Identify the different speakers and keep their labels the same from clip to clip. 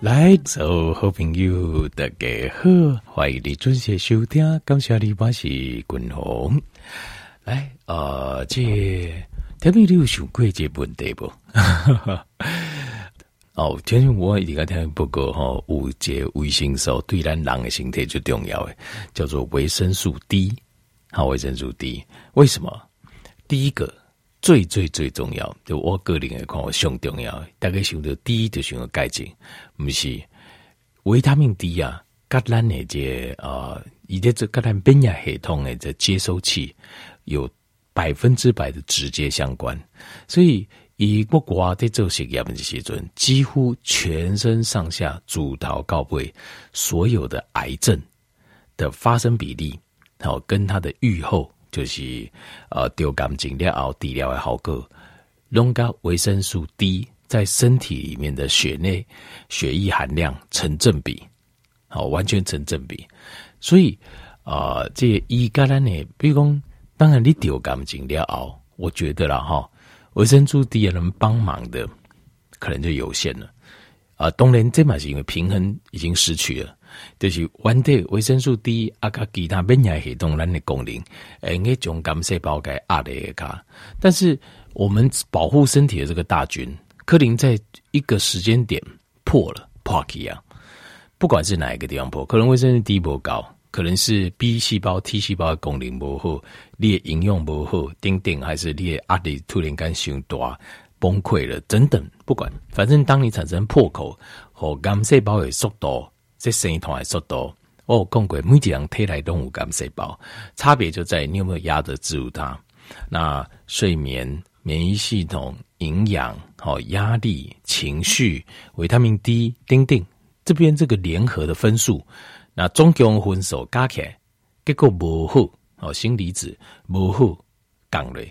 Speaker 1: 来，做好朋友大家好，欢迎你准时收听，感谢你，我是君鸿。来，呃，这特别你有想过这问题不？哦，听说我一个听不过哈，有这维生素对咱人的身体最重要的，叫做维生素 D。好，维生素 D，为什么？第一个。最最最重要，就我个人来看，我上重要。大概想到第一就想到钙质，不是维他命 D 啊，跟咱的这啊，伊的这跟咱免疫系统的这接收器有百分之百的直接相关。所以，以我国在做实验的时阵，几乎全身上下、主头到尾，所有的癌症的发生比例，好跟它的预后。就是呃，丢干净了后，治疗的效果，弄个维生素 D 在身体里面的血内血液含量成正比，好，完全成正比。所以啊、呃，这一个人呢，比如讲，当然你丢干净了后，我觉得啦哈，维生素 D 也能帮忙的，可能就有限了。啊、呃，当然这嘛是因为平衡已经失去了。就是原地维生素 D 啊，甲其他免疫系统咱的功能，诶，个种癌细胞给压的卡。但是我们保护身体的这个大军，可能在一个时间点破了破起啊。不管是哪一个地方破，可能维生素 D 不高，可能是 B 细胞、T 细胞的功能不好，你的营养不好，等等，还是你的压力突然间太大崩溃了，等等，不管，反正当你产生破口和癌细胞的速度。这生酮的速度，我讲过，每一个人体内都有癌细胞，差别就在你有没有压着植入它。那睡眠、免疫系统、营养、好压力、情绪、维他命 D 等等，这边这个联合的分数，那总共分数加起来，结果不好，哦，锌离子不好，降了，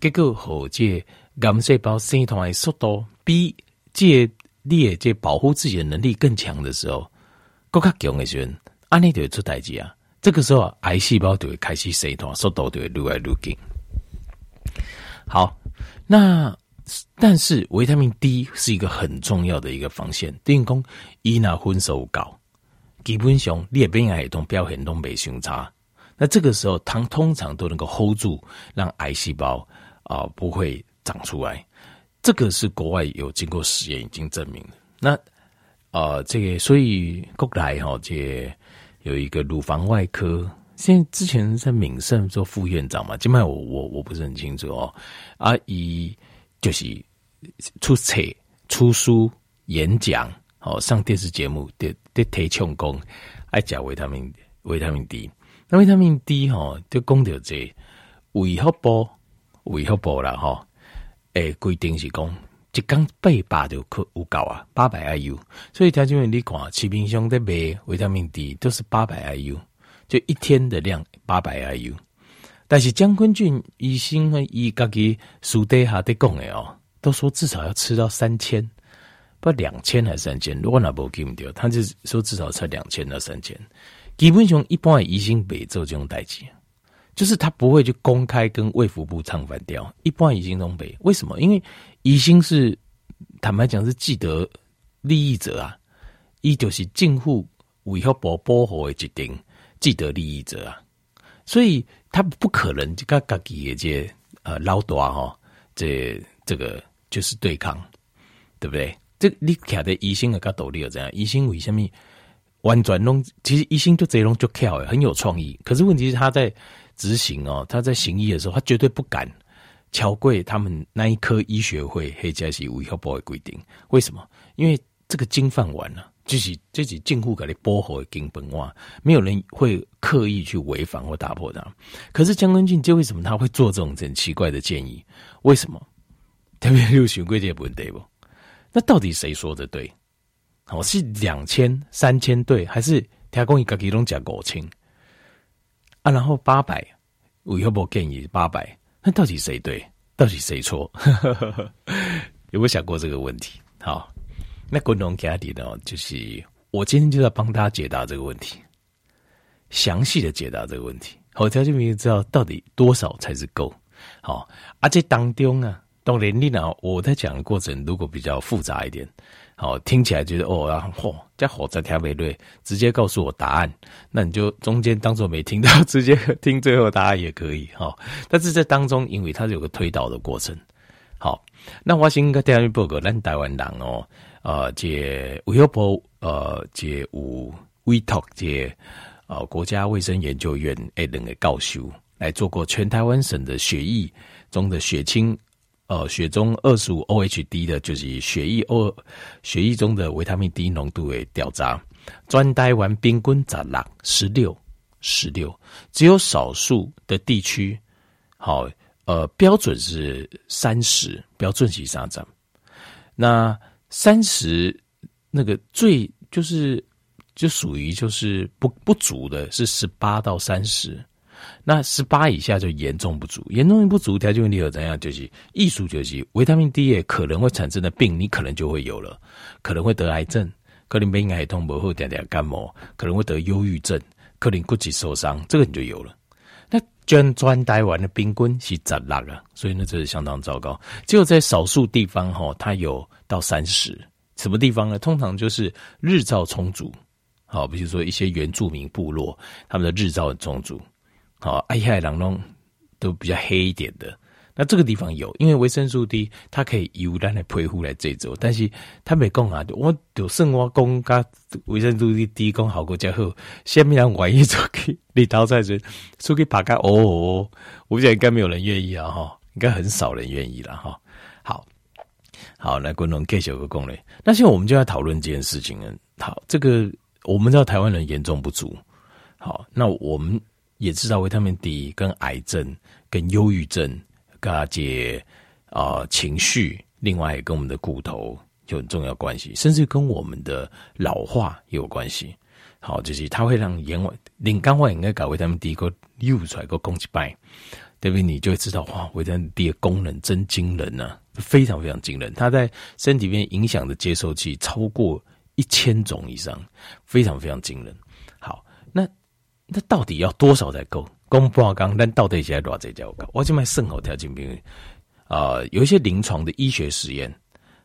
Speaker 1: 结果和这癌细胞生酮的速度比这你的这保护自己的能力更强的时候。更加强的时候，安尼就会出代志啊！这个时候，癌细胞就会开始生团，速度就会越来越紧。好，那但是维他命 D 是一个很重要的一个防线。电工伊那分数高，基本上你的免疫系统表现都没相差。那这个时候，它通常都能够 hold 住，让癌细胞啊、不会长出来。这个是国外有经过实验已经证明了。那呃，这个所以国内哈，这、有一个乳房外科，现在之前在敏盛做副院长嘛，今麦我我我不是很清楚哦。啊、姨就是出册、出书、演讲，哦，上电视节目，得得提倡讲爱食维他命维他命 D。那维他命 D 哈，就讲到这维腹部维腹部了哈，诶，规定是讲。一缸八百就可有够啊，八百 IU。所以条件为你看，市面上的卖维他命 D 都是八百 IU，就一天的量八百 IU。但是江坤俊医生呢，伊家己书底下在讲的哦，都说至少要吃到三千，不两千还是三千？如果那不记唔掉，他就说至少吃两千到三千。基本上一般的医生别做这种代志。就是他不会去公开跟卫福部唱反调，一般已经东北为什么？因为宜兴是坦白讲是既得利益者啊，伊就是近乎维护保保护的决定既得利益者啊，所以他不可能就跟自己的这呃老大哈，这这个就是对抗，对不对？这你看的宜兴的个道理有这样，宜兴为什么完全弄？其实宜兴就这种就巧，很有创意。可是问题是他在。执行哦，他在行医的时候，他绝对不敢超过他们那一科医学会黑加西维和部的规定。为什么？因为这个金饭碗呢、就是自己近乎给你剥好的金本碗，没有人会刻意去违反或打破它。可是江根俊就为什么他会做这种很奇怪的建议？为什么？特别六旬规这不对不？那到底谁说的对？我是两千、三千对，还是听讲伊家己拢讲五千？啊，然后八百，我又不建议八百，那到底谁对？到底谁错？有没有想过这个问题？好，那滚龙家底呢？就是我今天就要帮他解答这个问题，详细的解答这个问题。好，条件明知道到底多少才是够。好，而、啊、这当中啊，当然你呢，我在讲的过程如果比较复杂一点，好，听起来觉得哦，然后嚯，这火在调味对，直接告诉我答案，那你就中间当做没听到，直接听最后答案也可以哈。但是这当中，因为它是有个推导的过程。好，那我先跟大家报告，咱台湾人哦，呃，这卫福部呃，这有委托这呃国家卫生研究院诶两个教授来做过全台湾省的血液中的血清。呃，血中二十五 OHD 的，就是血液 O 血液中的维他命 D 浓度的调查，专台湾平均十六十六十六，只有少数的地区，好，呃，标准是三十，标准是三十。那三十那个最就是就属于就是不不足的，是十八到三十。那十八以下就严重不足，严重不足条件问题有怎样？就是艺术就是维他命 D 也可能会产生的病，你可能就会有了，可能会得癌症，可能免疫系统不好，点点感冒，可能会得忧郁症，可能骨质受伤，这个你就有了。那全全台湾的冰棍是十六个，所以呢，这是相当糟糕。只有在少数地方哈，它有到三十，什么地方呢？通常就是日照充足，好，比如说一些原住民部落，他们的日照很充足。好，爱海狼龙都比较黑一点的，那这个地方有，因为维生素 D 它可以由咱来皮肤来制造，但是他没讲啊，我就算我讲加维生素 D 低讲好过加好，下面人愿意出去你倒在时出去爬个哦，哦，我想应该没有人愿意啊哈，应该很少人愿意了哈。好，好，来观众给小个功能，那现在我们就要讨论这件事情了。好，这个我们知道台湾人严重不足，好，那我们。也知道维他命 D 跟癌症、跟忧郁症、跟阿姐啊情绪，另外也跟我们的骨头有很重要关系，甚至跟我们的老化也有关系。好，就是它会让延缓，你刚外应该搞维他命 D 个又出来个攻击败，对不对？你就会知道哇，维他命 D 的功能真惊人呐、非常非常惊人。它在身体里面影响的接受器超过一千种以上，非常非常惊人。那。到底要多少才够？公布刚，但到底现在多少才够？我就买肾好条件病啊，有一些临床的医学实验，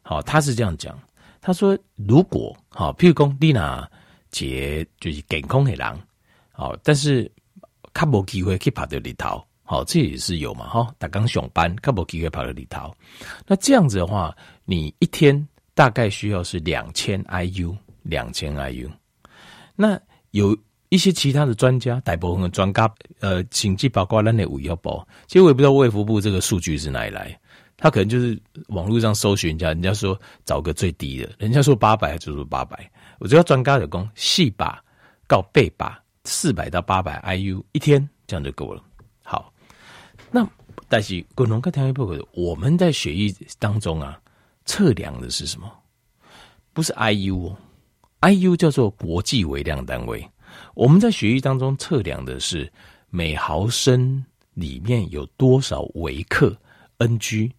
Speaker 1: 好，他是这样讲，他说如果好，譬如讲你那杰就是健康的人，好，但是他没机会去跑到里头，好，这也是有嘛，哈，打刚上班，他没机会跑到里头，那这样子的话，你一天大概需要是两千 IU，两千 IU，那有。一些其他的专家，大部分的专家，呃，甚至包括咱的卫福部，其实我也不知道卫福部这个数据是哪里来，他可能就是网络上搜寻一下，人家说找个最低的，人家说八百就说八百，我知道专家有讲四百到八百，四百到八百 IU 一天这样就够了。好，那但是共同跟听一报告，我们在血液当中啊，测量的是什么？不是 IU，IU 叫做国际微量单位。我们在血液当中测量的是每毫升里面有多少微克，Ng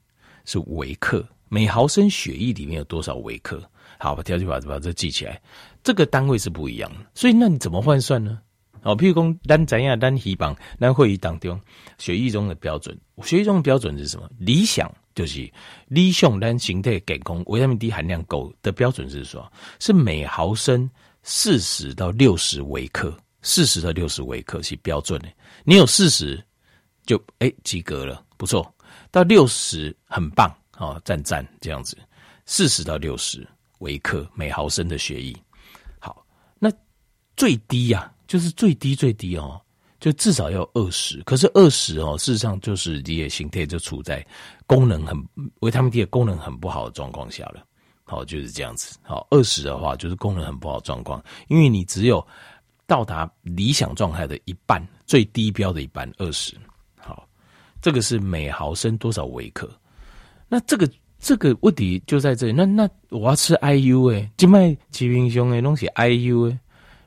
Speaker 1: 是微克，每毫升血液里面有多少微克？好，把条件把把这记起来，这个单位是不一样的。所以那你怎么换算呢？好，譬如说咱怎样咱希望咱会议当中血液中的标准，血液中的标准是什么？理想就是理想咱形态健康维他命 D 含量够的标准是说，是每毫升。四十到六十微克，四十到六十微克是标准的。你有四十，就哎及格了，不错。到六十很棒啊，赞赞这样子。四十到六十微克每毫升的血液，好。那最低呀、就是最低最低哦，就至少要二十。可是二十哦，事实上就是你的形态就处在功能很维他命 D 的功能很不好的状况下了。哦，就是这样子。好，二十的话就是功能很不好状况，因为你只有到达理想状态的一半，最低标的一半二十。好，这个是每毫升多少微克？那这个这个问题就在这里。那那我要吃 IU 诶，静脉疾病胸诶，东西 IU 诶，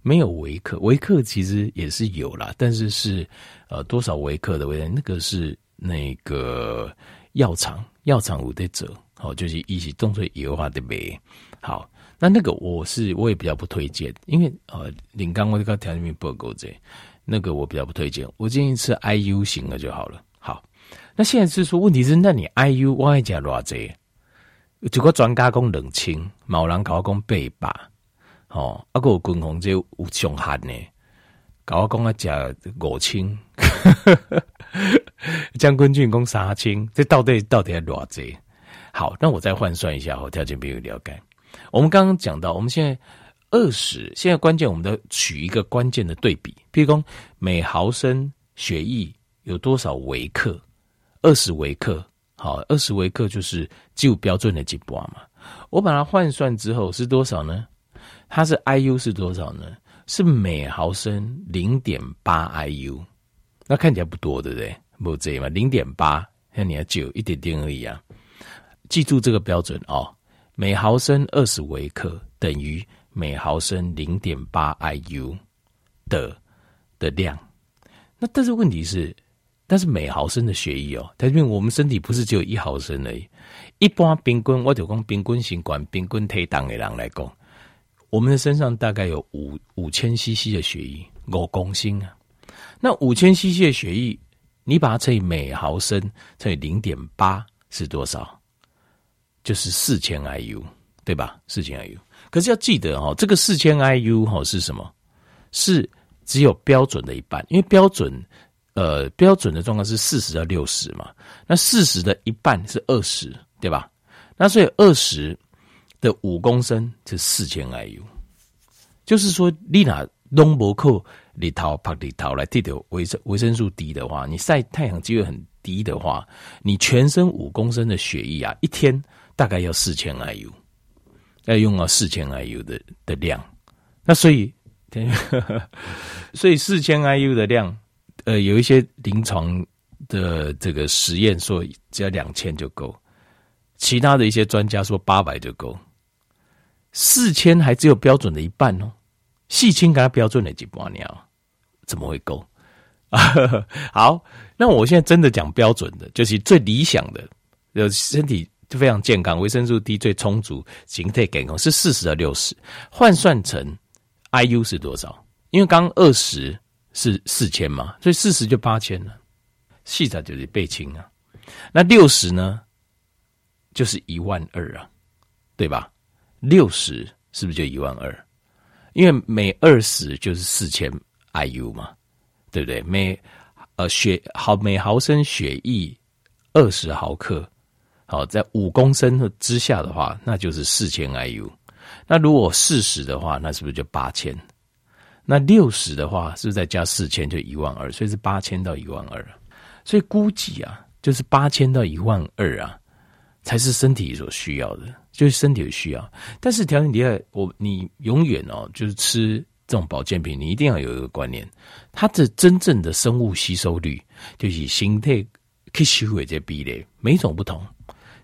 Speaker 1: 没有微克，微克其实也是有啦，但是是呃多少微克的微克？那个是那个药厂药厂有在走。好，就是一起动作优化的呗。好，那那个我是我也比较不推荐，因为呃，领刚我这个条件不够这，那个我比较不推荐。我建议吃 IU 型的就好了。好，那现在是说问题是，那你 IU 我爱加偌济？就个专家讲两千，某人搞我讲八百，哦，啊个军红就有上限呢，搞我讲啊食五千，将军军讲三千，这到底到底要偌济？好，那我再换算一下，我条件比较了解。我们刚刚讲到，我们现在二十，现在关键我们都取一个关键的对比，譬如说每毫升血液有多少微克，二十微克。好，二十微克就是就标准的几波嘛。我把它换算之后是多少呢？它是 IU 是多少呢？是每毫升零点八 IU。那看起来不多，对不对？不这嘛，零点八，像你要就一点点而已啊。记住这个标准哦，每毫升二十微克等于每毫升零点八 IU 的的量。那但是问题是。但是每毫升的血液哦，它因为我们身体不是只有一毫升而已。一般冰棍，我就讲冰棍型冠、平均体重的人来讲，我们的身上大概有五五千 CC 的血液，五公升啊。那五千 CC 的血液，你把它乘以每毫升乘以零点八是多少？就是四千 IU，对吧？四千 IU。可是要记得哦，这个四千 IU 哈是什么？是只有标准的一半，因为标准。呃，标准的状况是四十到六十嘛，那四十的一半是二十，对吧？那所以二十的五公升是四千 IU，就是说，你拿东伯克里头拍里头来替的维生维生素 D 的话，你晒太阳机会很低的话，你全身五公升的血液啊，一天大概要四千 IU，要用到四千 IU 的的量，那所以，所以四千 IU 的量。呃，有一些临床的这个实验说只要两千就够，其他的一些专家说八百就够，四千还只有标准的一半哦。细清给他标准的几把鸟，怎么会够？好，那我现在真的讲标准的，就是最理想的，呃，身体就非常健康，维生素 D 最充足，形态健康是四十到六十，换算成 IU 是多少？因为刚二十。是四千嘛，所以四十就八千了，细则就是倍清啊。那六十呢，就是一万二啊，对吧？六十是不是就一万二？因为每二十就是四千 IU 嘛，对不对？每呃血毫每毫升血液二十毫克，好，在五公升之下的话，那就是四千 IU。那如果四十的话，那是不是就八千？那六十的话，是不是再加四千就一万二？所以是八千到一万二。所以估计啊，就是八千到一万二啊，才是身体所需要的，就是身体有需要。但是条件底下，我你永远哦，就是吃这种保健品，你一定要有一个观念，它的真正的生物吸收率，就是形态吸收这比例，每种不同。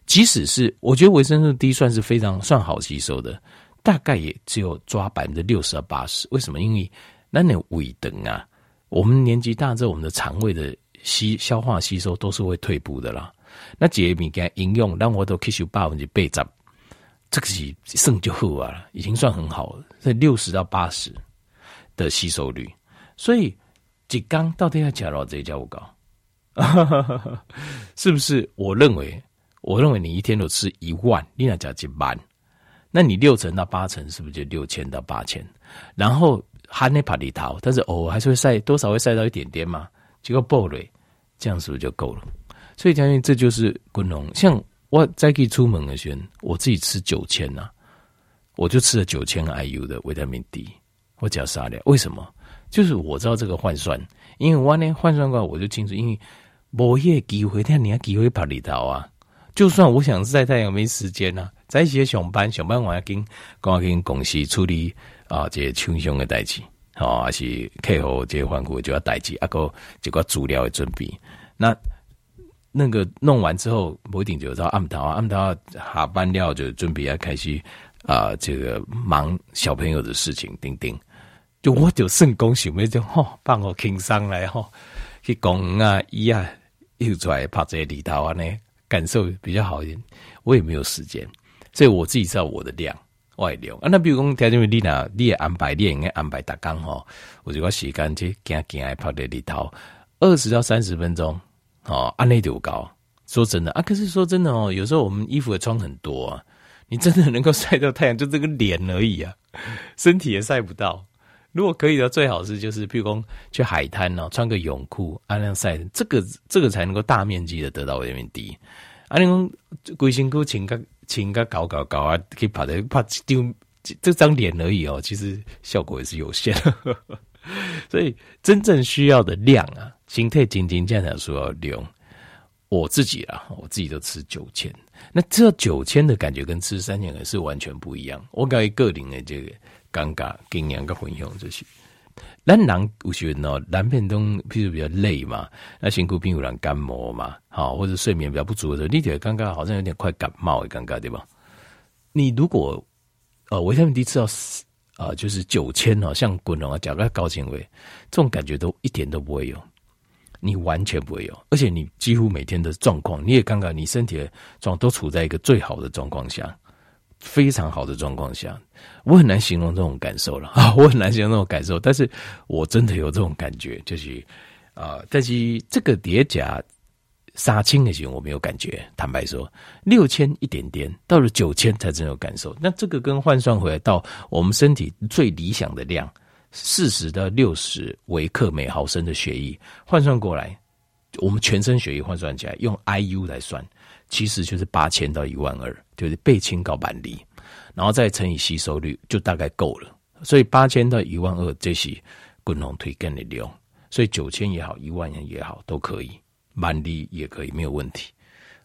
Speaker 1: 即使是我觉得维生素 D 算是非常算好吸收的。大概也只有抓百分之六十到八十，为什么？因为那那胃等啊，我们年纪大之后，我们的肠胃的吸消化吸收都是会退步的啦。那解米给应用，让我都吸收百分之八十，这个是剩就好啊，已经算很好了。在六十到八十的吸收率，所以一缸到底要加到这叫我高，是不是？我认为，我认为你一天都吃一万，你那叫一万。那你六成到八成是不是就六千到八千？然后含那帕里桃，但是偶尔还是会晒，多少会晒到一点点嘛，结果暴雷，这样是不是就够了？所以相信这就是滚龙。像我再可以出门的时候，我自己吃九千呐，我就吃了九千 IU 的维他命 D，我只要杀了。为什么？就是我知道这个换算，因为我呢换算过来我就清楚，因为某些机会，但你要机会帕里桃啊，就算我想晒太阳没时间啊。在一些上班，上班我要跟，我要跟公司处理啊，这些抽象的代志，好，还是客户这些换股就要代志，啊个这个资料的准备。那那个弄完之后，不一定就到暗头啊，暗头下班了就准备要开始啊，这个忙小朋友的事情，叮叮。就我就圣公想要就吼，帮我轻松来吼，去公园啊，伊啊又出来拍这些里头啊呢，感受比较好一点。我也没有时间。所以我自己知道我的量外流啊。那比如讲，条件为你呢，你也安排，你也应该安排打刚吼，我就讲时间去行行来泡在里头，二十到三十分钟哦，按内就高，说真的啊，可是说真的哦，有时候我们衣服也穿很多啊，你真的能够晒到太阳，就这个脸而已啊，身体也晒不到。如果可以的，最好是就是，譬如说去海滩哦，穿个泳裤，按那样晒，这个这个才能够大面积的得到维他命 D。啊，你讲龟辛苦请个请个搞搞搞啊，可以把它怕丢这张脸而已哦，其实效果也是有限。所以真正需要的量啊，形态仅仅这样讲说要量，我自己啊，我自己都吃九千，那这九千的感觉跟吃三千可是完全不一样。我感觉个人的这个。尴尬，经验个分享这些。咱人有时候哦，南片东譬如比较累嘛，那辛苦病有人感冒嘛，好，或者睡眠比较不足的时候，你觉得尴尬好像有点快感冒的尴尬对吧？你如果呃维他命 D 吃到呃就是九千哦，像滚龙啊，讲个高纤维，这种感觉都一点都不会有，你完全不会有，而且你几乎每天的状况，你也尴尬你身体的状况都处在一个最好的状况下。非常好的状况下，我很难形容这种感受了啊！我很难形容这种感受，但是我真的有这种感觉，就是啊、但是这个叠加杀青的时候我没有感觉，坦白说，六千一点点，到了九千才真有感受。那这个跟换算回来到我们身体最理想的量，四十到六十微克每毫升的血液换算过来，我们全身血液换算起来用 IU 来算。其实就是八千到一万二，就是倍清高板离，然后再乘以吸收率，就大概够了。所以八千到一万二，这是滚龙推更的量。所以九千也好，一万也好，都可以，蛮离也可以，没有问题。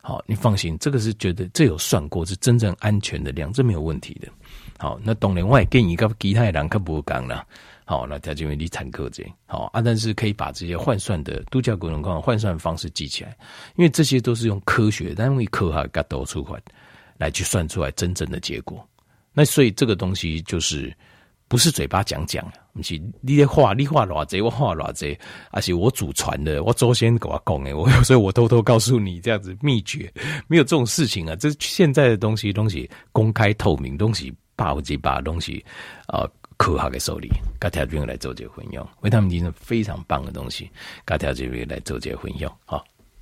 Speaker 1: 好，你放心，这个是觉得这有算过，是真正安全的量，这没有问题的。好，那当然我也建议个其他人可不讲了。好，那条件为你参考这好啊，但是可以把这些换算的度假功能矿换算方式记起来，因为这些都是用科学单位科学角度出发来去算出来真正的结果。那所以这个东西就是不是嘴巴讲讲，不是你的话，你话偌济，我话偌济，而且我祖传的，我祖先给我讲的，我 所以我偷偷告诉你这样子秘诀，没有这种事情啊，这现在的东西东西公开透明，东西把几把东西啊。科学的手里，跟条件来做这个分享，维他命 D 是非常棒的东西，跟条件来做这个分享，好。